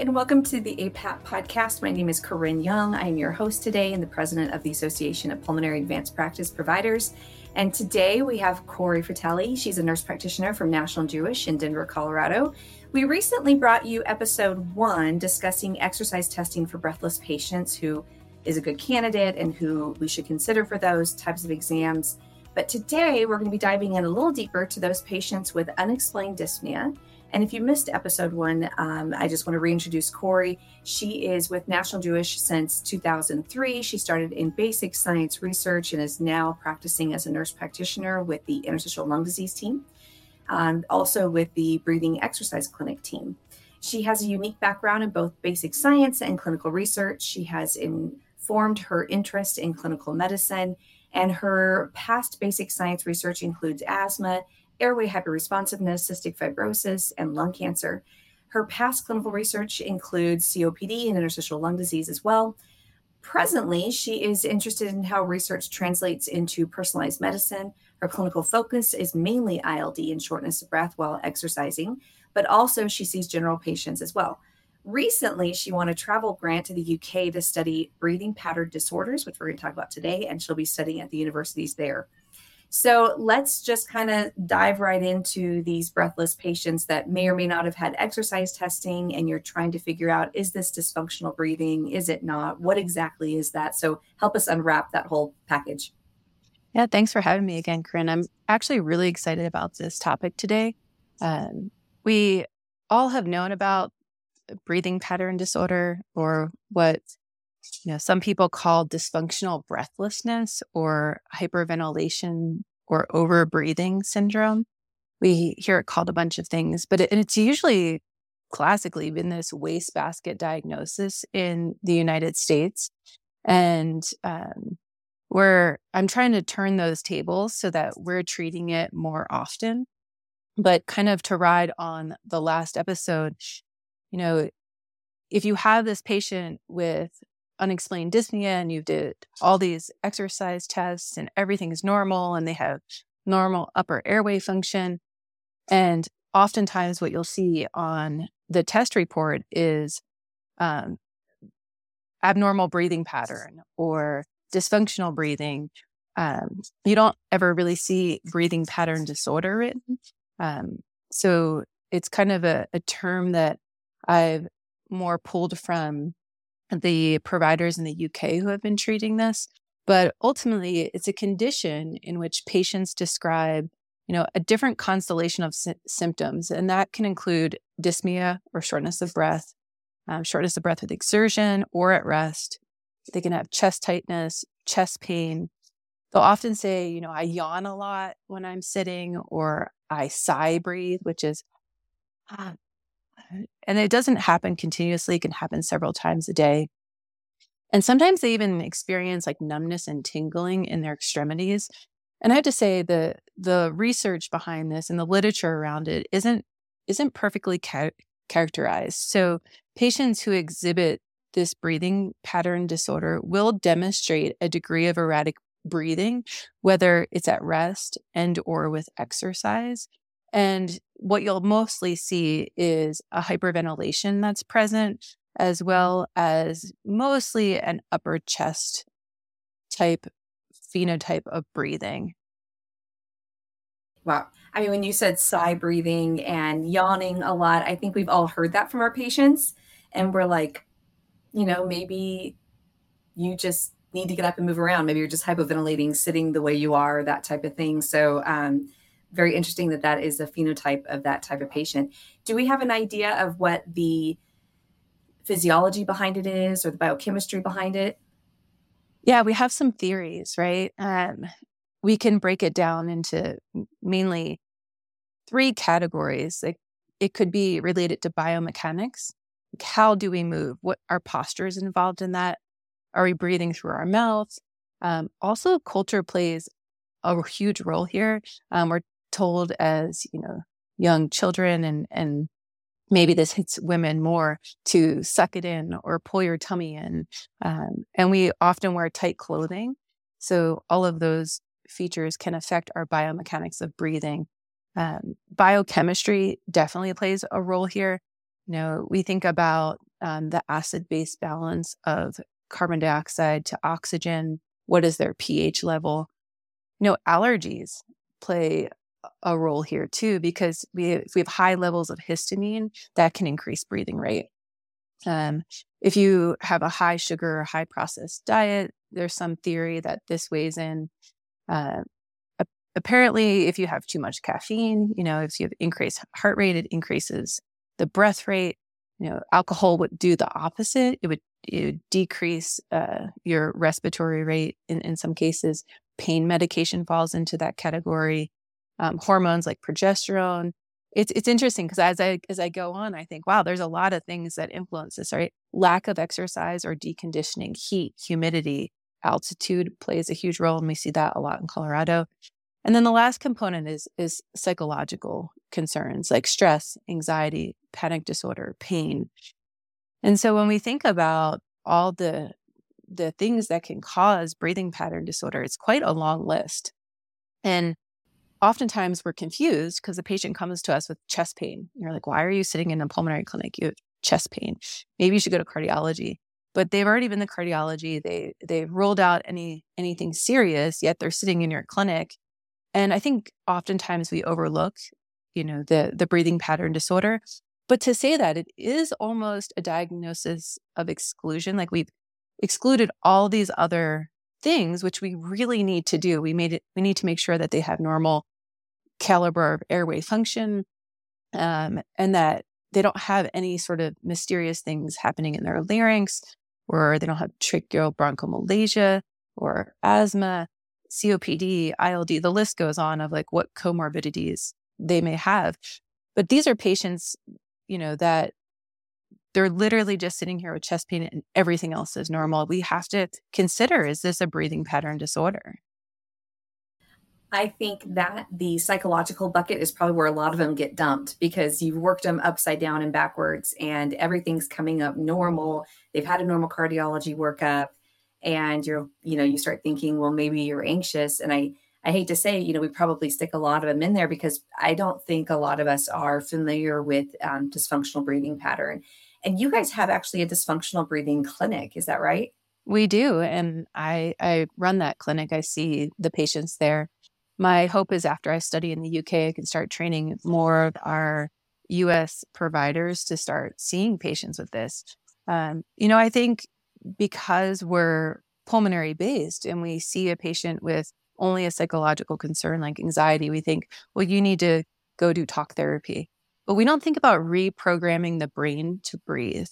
and welcome to the APAP podcast. My name is Corinne Young. I am your host today and the president of the Association of Pulmonary Advanced Practice Providers. And today we have Cori Fratelli. She's a nurse practitioner from National Jewish in Denver, Colorado. We recently brought you episode one discussing exercise testing for breathless patients who is a good candidate and who we should consider for those types of exams. But today we're going to be diving in a little deeper to those patients with unexplained dyspnea and if you missed episode one, um, I just want to reintroduce Cori. She is with National Jewish since 2003. She started in basic science research and is now practicing as a nurse practitioner with the interstitial lung disease team, um, also with the breathing exercise clinic team. She has a unique background in both basic science and clinical research. She has informed her interest in clinical medicine, and her past basic science research includes asthma airway hyperresponsiveness, cystic fibrosis, and lung cancer. Her past clinical research includes COPD and interstitial lung disease as well. Presently, she is interested in how research translates into personalized medicine. Her clinical focus is mainly ILD and shortness of breath while exercising, but also she sees general patients as well. Recently, she won a travel grant to the UK to study breathing pattern disorders, which we're going to talk about today, and she'll be studying at the universities there. So let's just kind of dive right into these breathless patients that may or may not have had exercise testing, and you're trying to figure out is this dysfunctional breathing? Is it not? What exactly is that? So help us unwrap that whole package. Yeah, thanks for having me again, Corinne. I'm actually really excited about this topic today. Um, we all have known about breathing pattern disorder or what you know, some people call dysfunctional breathlessness or hyperventilation or overbreathing syndrome. We hear it called a bunch of things, but it, it's usually classically been this wastebasket diagnosis in the United States. And um, where I'm trying to turn those tables so that we're treating it more often. But kind of to ride on the last episode, you know, if you have this patient with unexplained dyspnea and you did all these exercise tests and everything is normal and they have normal upper airway function. And oftentimes, what you'll see on the test report is um, abnormal breathing pattern or dysfunctional breathing. Um, you don't ever really see breathing pattern disorder written. Um, so it's kind of a, a term that I've more pulled from the providers in the UK who have been treating this. But ultimately, it's a condition in which patients describe, you know, a different constellation of sy- symptoms, and that can include dyspnea or shortness of breath, um, shortness of breath with exertion or at rest. They can have chest tightness, chest pain. They'll often say, you know, I yawn a lot when I'm sitting, or I sigh breathe, which is ah, and it doesn't happen continuously, it can happen several times a day. And sometimes they even experience like numbness and tingling in their extremities. And I have to say the the research behind this and the literature around it isn't isn't perfectly ca- characterized. So patients who exhibit this breathing pattern disorder will demonstrate a degree of erratic breathing whether it's at rest and or with exercise and what you'll mostly see is a hyperventilation that's present, as well as mostly an upper chest type phenotype of breathing. Wow. I mean, when you said sigh breathing and yawning a lot, I think we've all heard that from our patients. And we're like, you know, maybe you just need to get up and move around. Maybe you're just hypoventilating, sitting the way you are, that type of thing. So, um, very interesting that that is a phenotype of that type of patient. Do we have an idea of what the physiology behind it is or the biochemistry behind it? Yeah, we have some theories, right? Um, we can break it down into mainly three categories. Like it could be related to biomechanics. Like how do we move? What our posture is involved in that? Are we breathing through our mouth? Um, also, culture plays a huge role here. Um, we're told as you know young children and and maybe this hits women more to suck it in or pull your tummy in um, and we often wear tight clothing so all of those features can affect our biomechanics of breathing um, biochemistry definitely plays a role here you know we think about um, the acid base balance of carbon dioxide to oxygen. What is their pH level? You know, allergies play a role here too, because we, if we have high levels of histamine, that can increase breathing rate. Um, if you have a high sugar or high processed diet, there's some theory that this weighs in. Uh, apparently, if you have too much caffeine, you know, if you have increased heart rate, it increases the breath rate. You know, alcohol would do the opposite. It would, it would decrease uh, your respiratory rate in, in some cases. Pain medication falls into that category. Um, hormones like progesterone, it's it's interesting because as I as I go on, I think, wow, there's a lot of things that influence this, right? Lack of exercise or deconditioning, heat, humidity, altitude plays a huge role, and we see that a lot in Colorado. And then the last component is is psychological concerns like stress, anxiety, panic disorder, pain. And so when we think about all the the things that can cause breathing pattern disorder, it's quite a long list. And oftentimes we're confused because the patient comes to us with chest pain. You're like, why are you sitting in a pulmonary clinic? You have chest pain. Maybe you should go to cardiology. But they've already been to cardiology. They they've ruled out any anything serious, yet they're sitting in your clinic. And I think oftentimes we overlook, you know, the the breathing pattern disorder. But to say that it is almost a diagnosis of exclusion, like we've excluded all these other things which we really need to do. We made it we need to make sure that they have normal caliber of airway function um, and that they don't have any sort of mysterious things happening in their larynx or they don't have tracheobronchomalacia or asthma, COPD, ILD. The list goes on of like what comorbidities they may have. But these are patients, you know, that they're literally just sitting here with chest pain and everything else is normal. We have to consider is this a breathing pattern disorder? I think that the psychological bucket is probably where a lot of them get dumped because you've worked them upside down and backwards and everything's coming up normal. They've had a normal cardiology workup and you're, you know, you start thinking, well, maybe you're anxious. And I, I hate to say, you know, we probably stick a lot of them in there because I don't think a lot of us are familiar with um, dysfunctional breathing pattern. And you guys have actually a dysfunctional breathing clinic, is that right? We do, and I I run that clinic. I see the patients there my hope is after I study in the UK, I can start training more of our US providers to start seeing patients with this. Um, you know, I think because we're pulmonary based and we see a patient with only a psychological concern like anxiety, we think, well, you need to go do talk therapy. But we don't think about reprogramming the brain to breathe.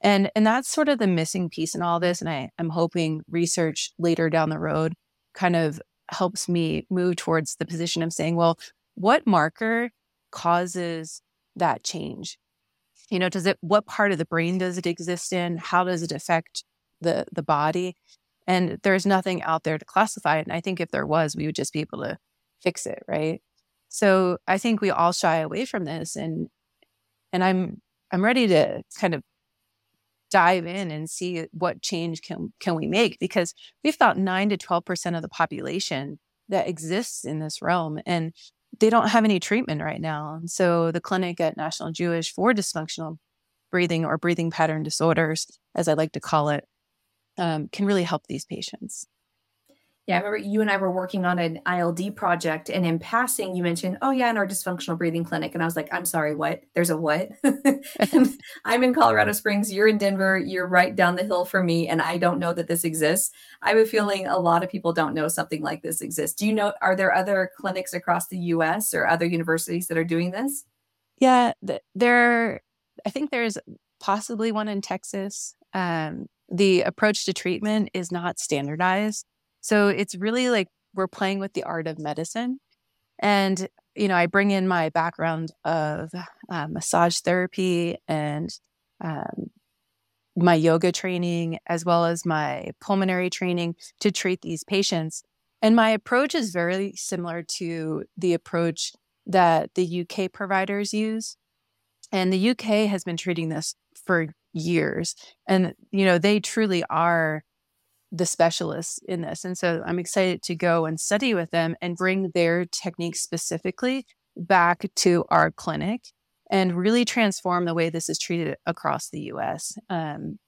And and that's sort of the missing piece in all this. And I, I'm hoping research later down the road kind of helps me move towards the position of saying, well, what marker causes that change? You know, does it, what part of the brain does it exist in? How does it affect the, the body? And there's nothing out there to classify it. And I think if there was, we would just be able to fix it. Right. So I think we all shy away from this and, and I'm, I'm ready to kind of dive in and see what change can can we make because we've about 9 to 12% of the population that exists in this realm and they don't have any treatment right now. And so the clinic at National Jewish for dysfunctional breathing or breathing pattern disorders, as I like to call it, um, can really help these patients. Yeah, I remember you and I were working on an ILD project, and in passing, you mentioned, "Oh yeah, in our dysfunctional breathing clinic," and I was like, "I'm sorry, what? There's a what?" I'm in Colorado Springs. You're in Denver. You're right down the hill from me, and I don't know that this exists. I have a feeling a lot of people don't know something like this exists. Do you know? Are there other clinics across the U.S. or other universities that are doing this? Yeah, there. I think there's possibly one in Texas. Um, the approach to treatment is not standardized. So it's really like we're playing with the art of medicine. And, you know, I bring in my background of uh, massage therapy and um, my yoga training, as well as my pulmonary training to treat these patients. And my approach is very similar to the approach that the UK providers use. And the UK has been treating this for years. And, you know, they truly are the specialists in this. And so I'm excited to go and study with them and bring their techniques specifically back to our clinic and really transform the way this is treated across the US. Um,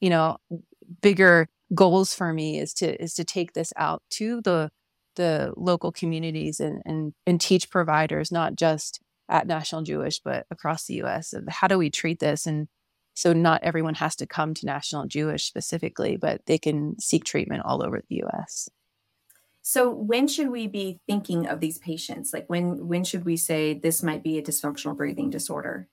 you know, bigger goals for me is to is to take this out to the the local communities and and, and teach providers not just at National Jewish but across the US of how do we treat this and so not everyone has to come to National Jewish specifically but they can seek treatment all over the US. So when should we be thinking of these patients? Like when when should we say this might be a dysfunctional breathing disorder?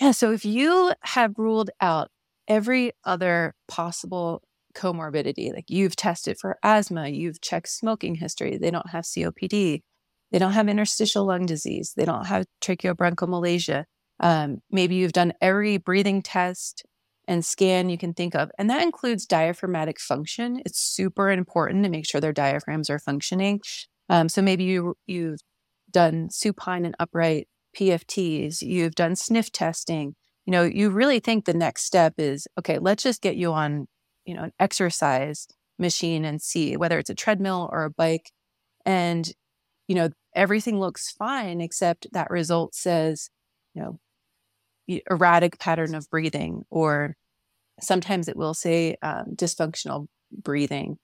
Yeah, so if you have ruled out every other possible comorbidity, like you've tested for asthma, you've checked smoking history, they don't have COPD, they don't have interstitial lung disease, they don't have tracheobronchomalacia. Um, maybe you've done every breathing test and scan you can think of. And that includes diaphragmatic function. It's super important to make sure their diaphragms are functioning. Um, so maybe you you've done supine and upright PFTs, you've done sniff testing. You know, you really think the next step is okay, let's just get you on, you know, an exercise machine and see whether it's a treadmill or a bike. And, you know, everything looks fine except that result says, you know, erratic pattern of breathing, or sometimes it will say um, dysfunctional breathing.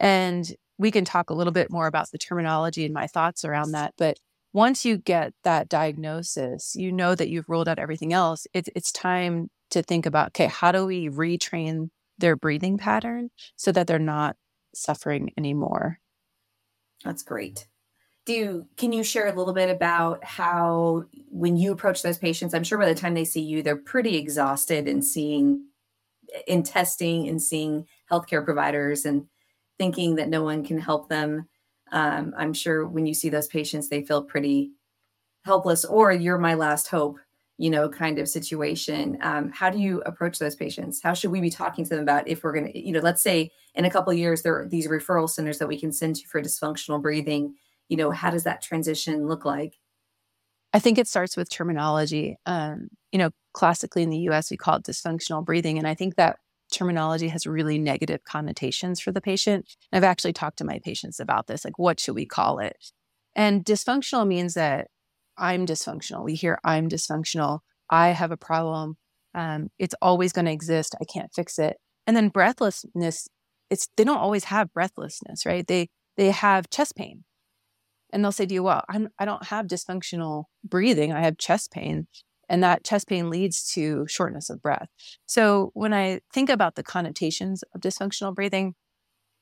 And we can talk a little bit more about the terminology and my thoughts around that. But once you get that diagnosis, you know that you've ruled out everything else. It's it's time to think about okay, how do we retrain their breathing pattern so that they're not suffering anymore? That's great do can you share a little bit about how when you approach those patients i'm sure by the time they see you they're pretty exhausted in seeing in testing and seeing healthcare providers and thinking that no one can help them. Um, i'm sure when you see those patients they feel pretty helpless or you're my last hope you know kind of situation. Um, how do you approach those patients? How should we be talking to them about if we're going to you know let's say in a couple years there are these referral centers that we can send to for dysfunctional breathing you know how does that transition look like? I think it starts with terminology. Um, you know classically in the us we call it dysfunctional breathing and i think that terminology has really negative connotations for the patient. I've actually talked to my patients about this like what should we call it? And dysfunctional means that i'm dysfunctional. We hear i'm dysfunctional. I have a problem. Um, it's always going to exist. I can't fix it. And then breathlessness it's they don't always have breathlessness right? They they have chest pain and they'll say to you, well, I'm, I don't have dysfunctional breathing. I have chest pain. And that chest pain leads to shortness of breath. So when I think about the connotations of dysfunctional breathing,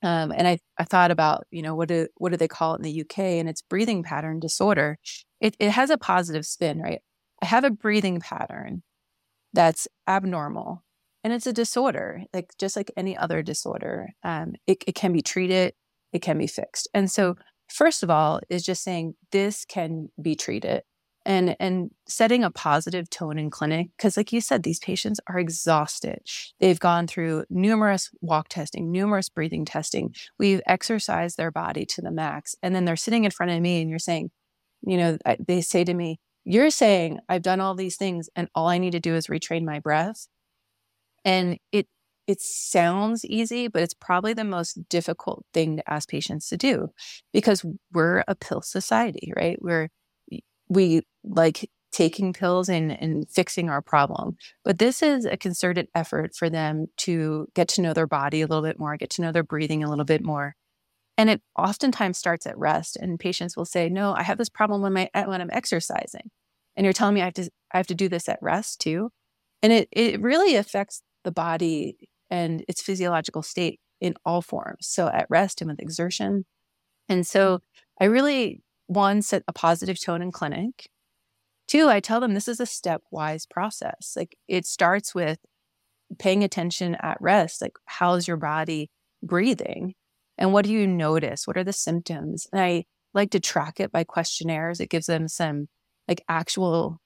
um, and I, I thought about, you know, what do, what do they call it in the UK? And it's breathing pattern disorder. It, it has a positive spin, right? I have a breathing pattern that's abnormal and it's a disorder, like just like any other disorder. Um, it, it can be treated, it can be fixed. And so first of all is just saying this can be treated and and setting a positive tone in clinic because like you said these patients are exhausted. They've gone through numerous walk testing numerous breathing testing. We've exercised their body to the max and then they're sitting in front of me and you're saying you know they say to me you're saying i've done all these things and all i need to do is retrain my breath? And it it sounds easy, but it's probably the most difficult thing to ask patients to do because we're a pill society, right? We're we like taking pills and, and fixing our problem. But this is a concerted effort for them to get to know their body a little bit more, get to know their breathing a little bit more. And it oftentimes starts at rest. And patients will say, No, I have this problem when my when I'm exercising. And you're telling me I have to I have to do this at rest too. And it it really affects the body and its physiological state in all forms. So at rest and with exertion. And so I really, one, set a positive tone in clinic. Two, I tell them this is a stepwise process. Like it starts with paying attention at rest. Like, how's your body breathing? And what do you notice? What are the symptoms? And I like to track it by questionnaires. It gives them some like actual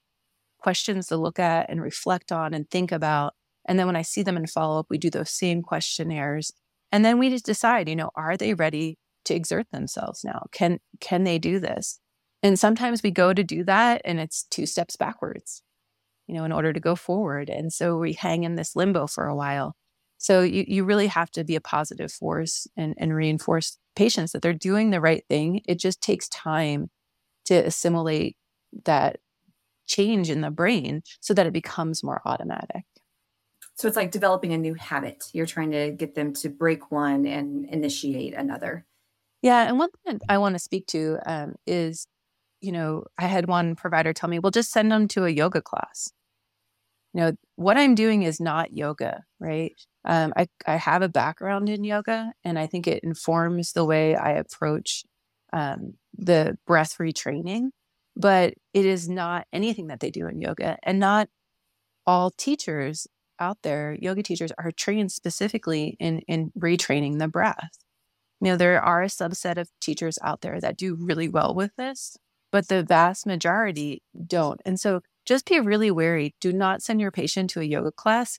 questions to look at and reflect on and think about and then when I see them in follow up, we do those same questionnaires. And then we just decide, you know, are they ready to exert themselves now? Can can they do this? And sometimes we go to do that and it's two steps backwards, you know, in order to go forward. And so we hang in this limbo for a while. So you, you really have to be a positive force and, and reinforce patients that they're doing the right thing. It just takes time to assimilate that change in the brain so that it becomes more automatic. So it's like developing a new habit. You're trying to get them to break one and initiate another. Yeah. And one thing I want to speak to um, is, you know, I had one provider tell me, well, just send them to a yoga class. You know, what I'm doing is not yoga, right? Um, I, I have a background in yoga, and I think it informs the way I approach um, the breath retraining, but it is not anything that they do in yoga. And not all teachers out there, yoga teachers, are trained specifically in, in retraining the breath. You know, there are a subset of teachers out there that do really well with this, but the vast majority don't. And so just be really wary. Do not send your patient to a yoga class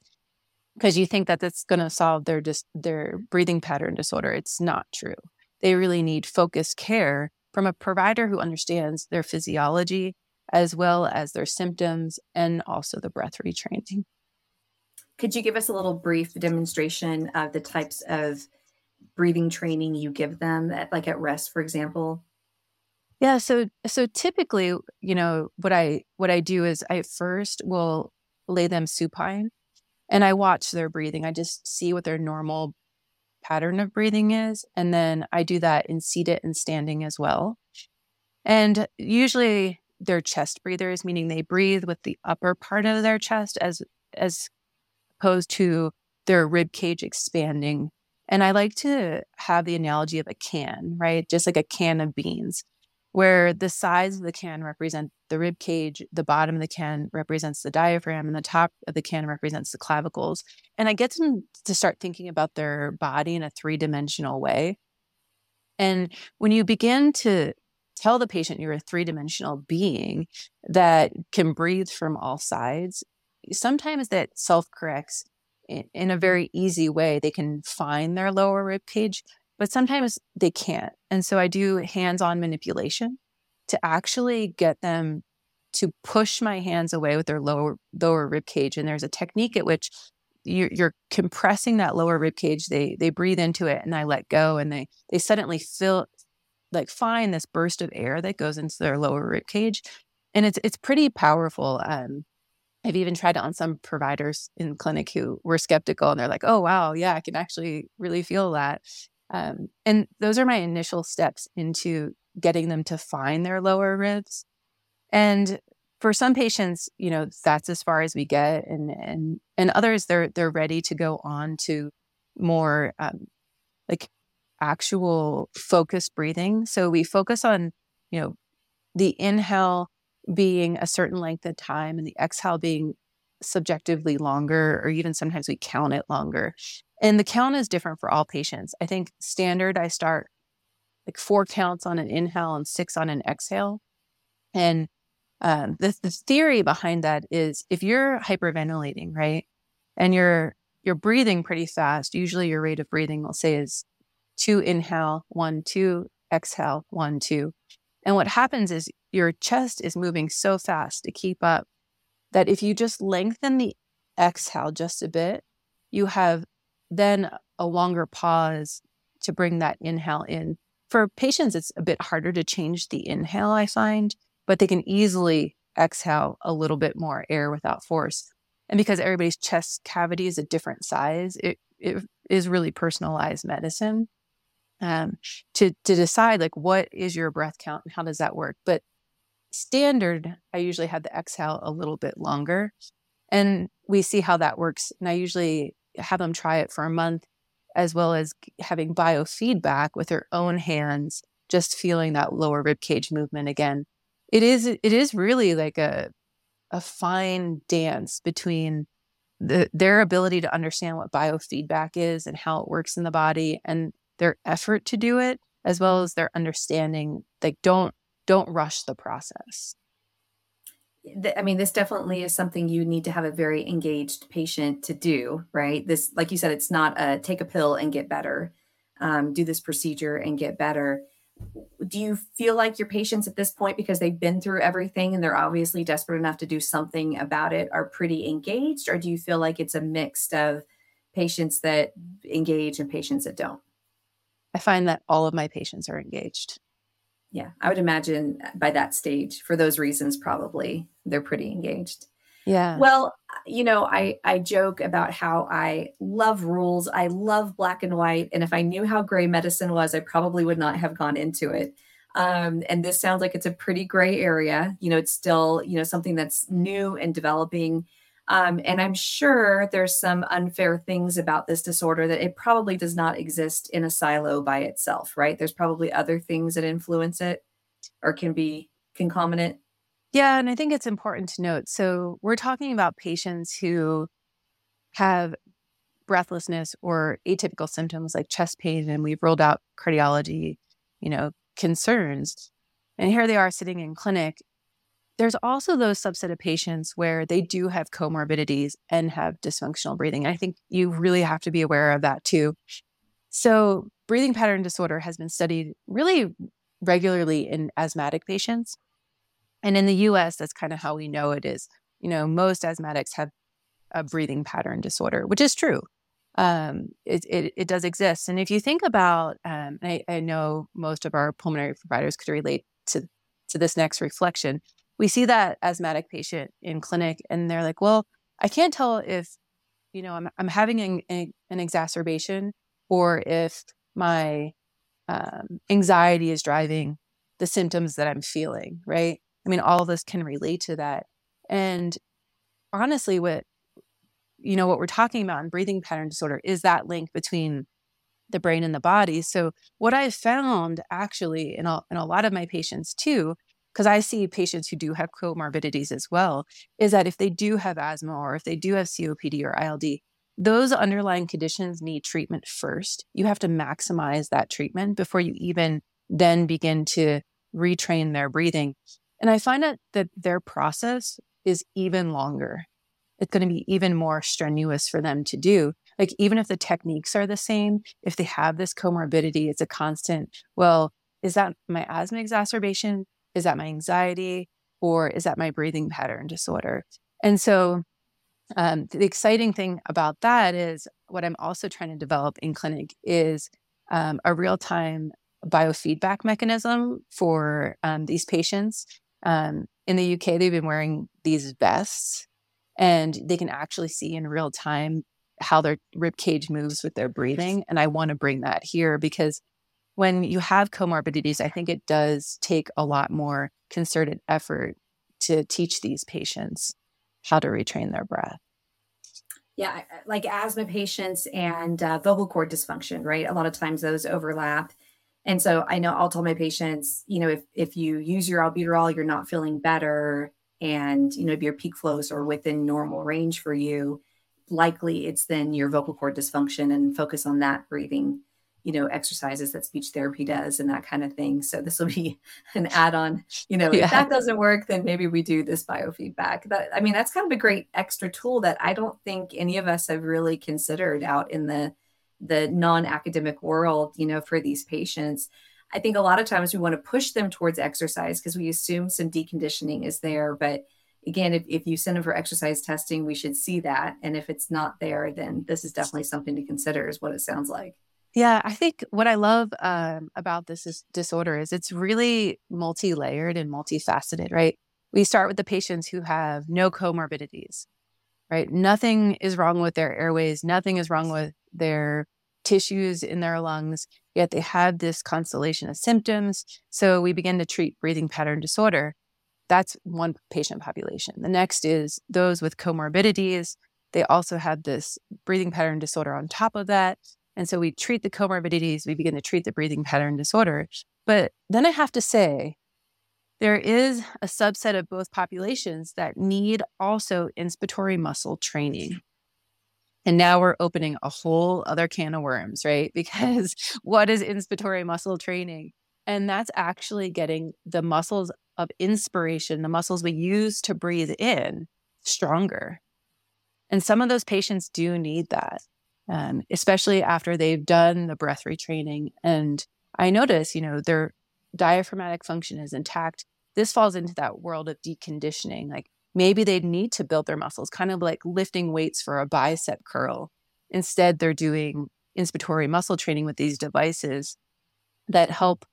because you think that that's going to solve their dis- their breathing pattern disorder. It's not true. They really need focused care from a provider who understands their physiology as well as their symptoms and also the breath retraining. Could you give us a little brief demonstration of the types of breathing training you give them at like at rest for example? Yeah, so so typically, you know, what I what I do is I first will lay them supine and I watch their breathing. I just see what their normal pattern of breathing is. And then I do that in seated and standing as well. And usually they're chest breathers, meaning they breathe with the upper part of their chest as as opposed to their rib cage expanding. And I like to have the analogy of a can, right? Just like a can of beans where the sides of the can represent the rib cage, the bottom of the can represents the diaphragm, and the top of the can represents the clavicles. And I get them to start thinking about their body in a three dimensional way. And when you begin to tell the patient you're a three dimensional being that can breathe from all sides, sometimes that self corrects in a very easy way. They can find their lower rib cage but sometimes they can't. And so I do hands on manipulation to actually get them to push my hands away with their lower lower rib cage. And there's a technique at which you're, you're, compressing that lower rib cage. They they breathe into it, and I let go, and they they suddenly feel like find this burst of air that goes into their lower rib cage, and it's it's pretty powerful. Um, I've even tried it on some providers in clinic who were skeptical, and they're like, "Oh wow, yeah, I can actually really feel that." Um, and those are my initial steps into getting them to find their lower ribs. And for some patients, you know, that's as far as we get, and and and others, they're they're ready to go on to more um, like actual focused breathing. So we focus on, you know, the inhale being a certain length of time and the exhale being subjectively longer, or even sometimes we count it longer. And the count is different for all patients. I think standard, I start like four counts on an inhale and six on an exhale. And um, the, the theory behind that is if you're hyperventilating, right, and you're you're breathing pretty fast, usually your rate of breathing, we'll say, is two inhale, one, two, exhale, one, two. And what happens is your chest is moving so fast to keep up that if you just lengthen the exhale just a bit, you have then a longer pause to bring that inhale in. For patients, it's a bit harder to change the inhale, I find, but they can easily exhale a little bit more air without force. And because everybody's chest cavity is a different size, it, it is really personalized medicine um, to, to decide like what is your breath count and how does that work. But standard, I usually have the exhale a little bit longer and we see how that works. And I usually have them try it for a month, as well as having biofeedback with their own hands, just feeling that lower rib cage movement again. It is it is really like a a fine dance between the, their ability to understand what biofeedback is and how it works in the body and their effort to do it as well as their understanding like don't don't rush the process I mean, this definitely is something you need to have a very engaged patient to do, right? This, like you said, it's not a take a pill and get better, um, do this procedure and get better. Do you feel like your patients at this point, because they've been through everything and they're obviously desperate enough to do something about it, are pretty engaged? Or do you feel like it's a mix of patients that engage and patients that don't? I find that all of my patients are engaged. Yeah, I would imagine by that stage, for those reasons, probably they're pretty engaged. Yeah. Well, you know, I I joke about how I love rules. I love black and white, and if I knew how gray medicine was, I probably would not have gone into it. Um, and this sounds like it's a pretty gray area. You know, it's still you know something that's new and developing. Um, and I'm sure there's some unfair things about this disorder that it probably does not exist in a silo by itself, right? There's probably other things that influence it or can be concomitant. Yeah, and I think it's important to note. So we're talking about patients who have breathlessness or atypical symptoms like chest pain, and we've rolled out cardiology, you know, concerns. And here they are sitting in clinic. There's also those subset of patients where they do have comorbidities and have dysfunctional breathing. I think you really have to be aware of that too. So, breathing pattern disorder has been studied really regularly in asthmatic patients. And in the US, that's kind of how we know it is. You know, most asthmatics have a breathing pattern disorder, which is true. Um, it, it, it, does exist. And if you think about, um, I, I know most of our pulmonary providers could relate to, to this next reflection. We see that asthmatic patient in clinic and they're like, well, I can't tell if, you know, I'm, I'm having an, an exacerbation or if my um, anxiety is driving the symptoms that I'm feeling, right? I mean, all of us can relate to that. And honestly, what you know, what we're talking about in breathing pattern disorder is that link between the brain and the body. So what I've found actually in a, in a lot of my patients too, because I see patients who do have comorbidities as well, is that if they do have asthma or if they do have COPD or ILD, those underlying conditions need treatment first. You have to maximize that treatment before you even then begin to retrain their breathing. And I find that, that their process is even longer. It's going to be even more strenuous for them to do. Like, even if the techniques are the same, if they have this comorbidity, it's a constant, well, is that my asthma exacerbation? Is that my anxiety? Or is that my breathing pattern disorder? And so, um, the exciting thing about that is what I'm also trying to develop in clinic is um, a real time biofeedback mechanism for um, these patients um, in the UK, they've been wearing these vests and they can actually see in real time how their rib cage moves with their breathing. And I want to bring that here because when you have comorbidities, I think it does take a lot more concerted effort to teach these patients how to retrain their breath. Yeah, like asthma patients and uh, vocal cord dysfunction, right? A lot of times those overlap. And so I know I'll tell my patients, you know, if if you use your albuterol, you're not feeling better, and you know, if your peak flows are within normal range for you, likely it's then your vocal cord dysfunction and focus on that breathing, you know, exercises that speech therapy does and that kind of thing. So this will be an add-on, you know, yeah. if that doesn't work, then maybe we do this biofeedback. That I mean, that's kind of a great extra tool that I don't think any of us have really considered out in the the non-academic world you know for these patients i think a lot of times we want to push them towards exercise because we assume some deconditioning is there but again if, if you send them for exercise testing we should see that and if it's not there then this is definitely something to consider is what it sounds like yeah i think what i love um, about this is disorder is it's really multi-layered and multifaceted right we start with the patients who have no comorbidities right nothing is wrong with their airways nothing is wrong with their tissues in their lungs, yet they have this constellation of symptoms. So we begin to treat breathing pattern disorder. That's one patient population. The next is those with comorbidities. They also have this breathing pattern disorder on top of that. And so we treat the comorbidities, we begin to treat the breathing pattern disorder. But then I have to say, there is a subset of both populations that need also inspiratory muscle training. And now we're opening a whole other can of worms, right? Because what is inspiratory muscle training? And that's actually getting the muscles of inspiration, the muscles we use to breathe in, stronger. And some of those patients do need that, um, especially after they've done the breath retraining. And I notice, you know, their diaphragmatic function is intact. This falls into that world of deconditioning. Like maybe they need to build their muscles, kind of like lifting weights for a bicep curl. Instead, they're doing inspiratory muscle training with these devices that help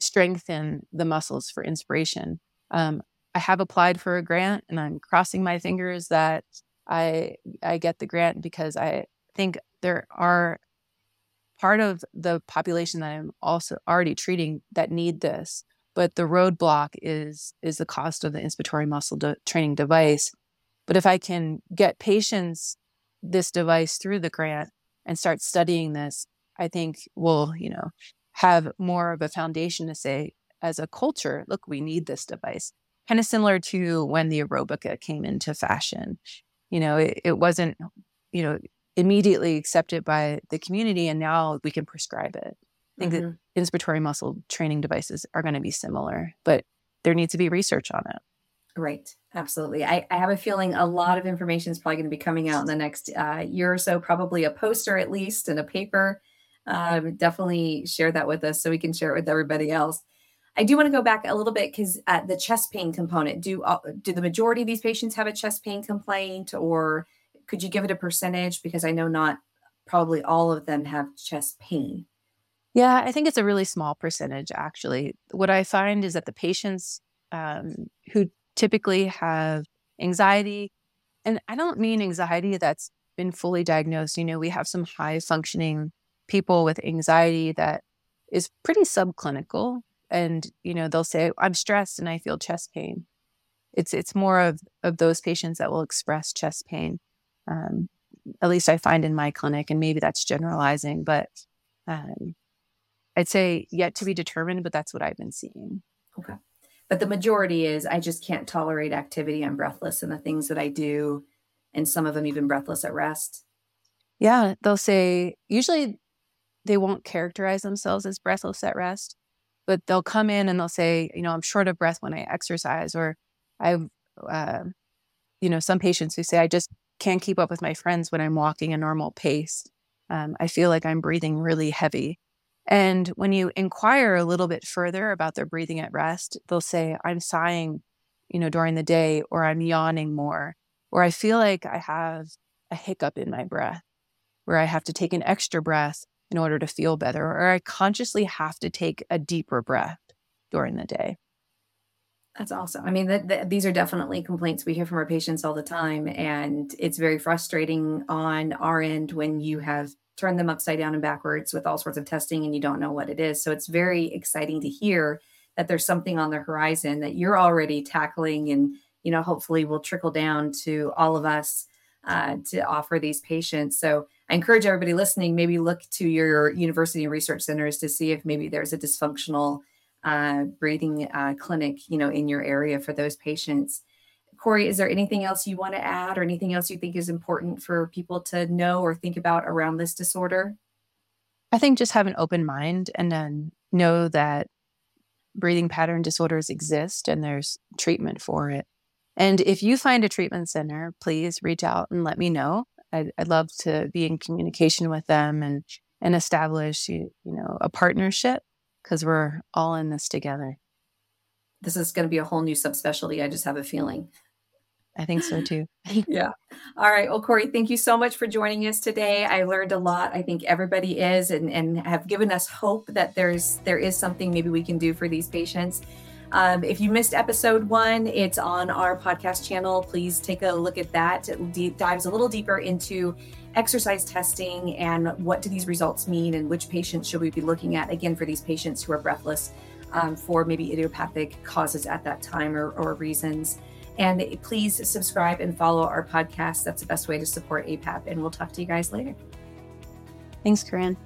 strengthen the muscles for inspiration. Um, I have applied for a grant and I'm crossing my fingers that I I get the grant because I think there are part of the population that I'm also already treating that need this, but the roadblock is is the cost of the inspiratory muscle de- training device. But if I can get patients this device through the grant and start studying this, I think we'll, you know, have more of a foundation to say as a culture, look, we need this device. Kind of similar to when the Aerobika came into fashion. You know, it, it wasn't, you know, immediately accepted by the community and now we can prescribe it. I think mm-hmm. that inspiratory muscle training devices are going to be similar, but there needs to be research on it. Right. Absolutely. I, I have a feeling a lot of information is probably going to be coming out in the next uh, year or so, probably a poster at least and a paper. Um, definitely share that with us so we can share it with everybody else. I do want to go back a little bit because uh, the chest pain component. Do uh, do the majority of these patients have a chest pain complaint, or could you give it a percentage? Because I know not probably all of them have chest pain. Yeah, I think it's a really small percentage actually. What I find is that the patients um, who typically have anxiety, and I don't mean anxiety that's been fully diagnosed. You know, we have some high functioning people with anxiety that is pretty subclinical, and you know they'll say, "I'm stressed and I feel chest pain." It's it's more of of those patients that will express chest pain um, at least I find in my clinic, and maybe that's generalizing, but um, I'd say yet to be determined, but that's what I've been seeing. Okay. But the majority is I just can't tolerate activity. I'm breathless in the things that I do, and some of them even breathless at rest. Yeah, they'll say, usually they won't characterize themselves as breathless at rest, but they'll come in and they'll say, you know, I'm short of breath when I exercise, or I've, uh, you know, some patients who say, I just can't keep up with my friends when I'm walking a normal pace. Um, I feel like I'm breathing really heavy. And when you inquire a little bit further about their breathing at rest, they'll say, I'm sighing, you know, during the day, or I'm yawning more, or I feel like I have a hiccup in my breath, where I have to take an extra breath in order to feel better, or I consciously have to take a deeper breath during the day. That's awesome. I mean, the, these are definitely complaints we hear from our patients all the time. And it's very frustrating on our end when you have turned them upside down and backwards with all sorts of testing and you don't know what it is. So it's very exciting to hear that there's something on the horizon that you're already tackling and, you know, hopefully will trickle down to all of us uh, to offer these patients. So I encourage everybody listening, maybe look to your university research centers to see if maybe there's a dysfunctional uh, breathing uh, clinic, you know, in your area for those patients. Cori, is there anything else you want to add or anything else you think is important for people to know or think about around this disorder? I think just have an open mind and then know that breathing pattern disorders exist and there's treatment for it. And if you find a treatment center, please reach out and let me know. I'd, I'd love to be in communication with them and and establish you, you know a partnership because we're all in this together. This is going to be a whole new subspecialty. I just have a feeling. I think so too. yeah. All right. Well, Cori, thank you so much for joining us today. I learned a lot. I think everybody is and, and have given us hope that there's there is something maybe we can do for these patients. Um, if you missed episode one, it's on our podcast channel. Please take a look at that. It dives a little deeper into exercise testing and what do these results mean and which patients should we be looking at again for these patients who are breathless um, for maybe idiopathic causes at that time or, or reasons. And please subscribe and follow our podcast. That's the best way to support APAP. And we'll talk to you guys later. Thanks, Corinne.